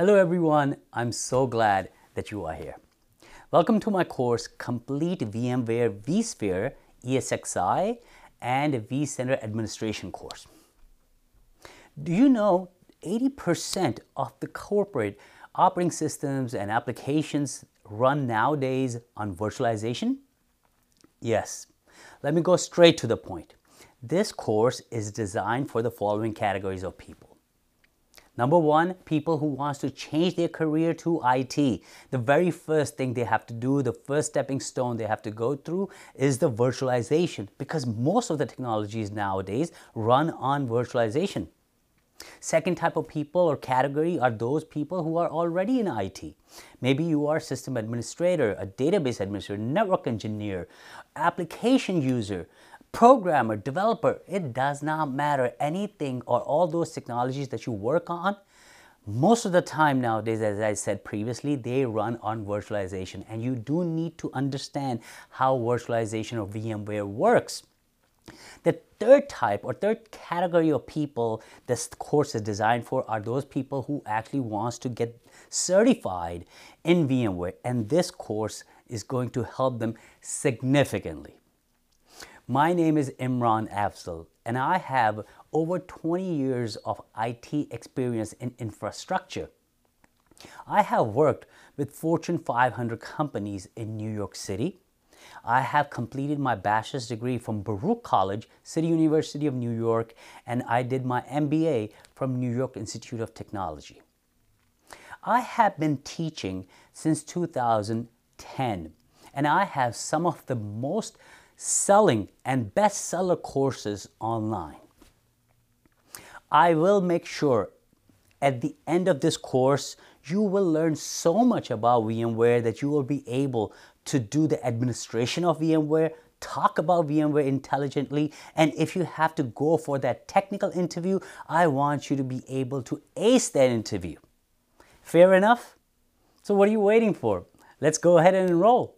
Hello everyone, I'm so glad that you are here. Welcome to my course Complete VMware vSphere ESXi and vCenter Administration course. Do you know 80% of the corporate operating systems and applications run nowadays on virtualization? Yes. Let me go straight to the point. This course is designed for the following categories of people. Number one, people who wants to change their career to IT. The very first thing they have to do, the first stepping stone they have to go through is the virtualization because most of the technologies nowadays run on virtualization. Second type of people or category are those people who are already in IT. Maybe you are a system administrator, a database administrator, network engineer, application user, programmer, developer, it does not matter anything or all those technologies that you work on. Most of the time nowadays, as I said previously, they run on virtualization and you do need to understand how virtualization of VMware works. The third type or third category of people this course is designed for are those people who actually wants to get certified in VMware and this course is going to help them significantly. My name is Imran Afzal, and I have over 20 years of IT experience in infrastructure. I have worked with Fortune 500 companies in New York City. I have completed my bachelor's degree from Baruch College, City University of New York, and I did my MBA from New York Institute of Technology. I have been teaching since 2010, and I have some of the most selling and bestseller courses online. I will make sure at the end of this course, you will learn so much about VMware that you will be able to do the administration of VMware, talk about VMware intelligently, and if you have to go for that technical interview, I want you to be able to ace that interview. Fair enough? So what are you waiting for? Let's go ahead and enroll.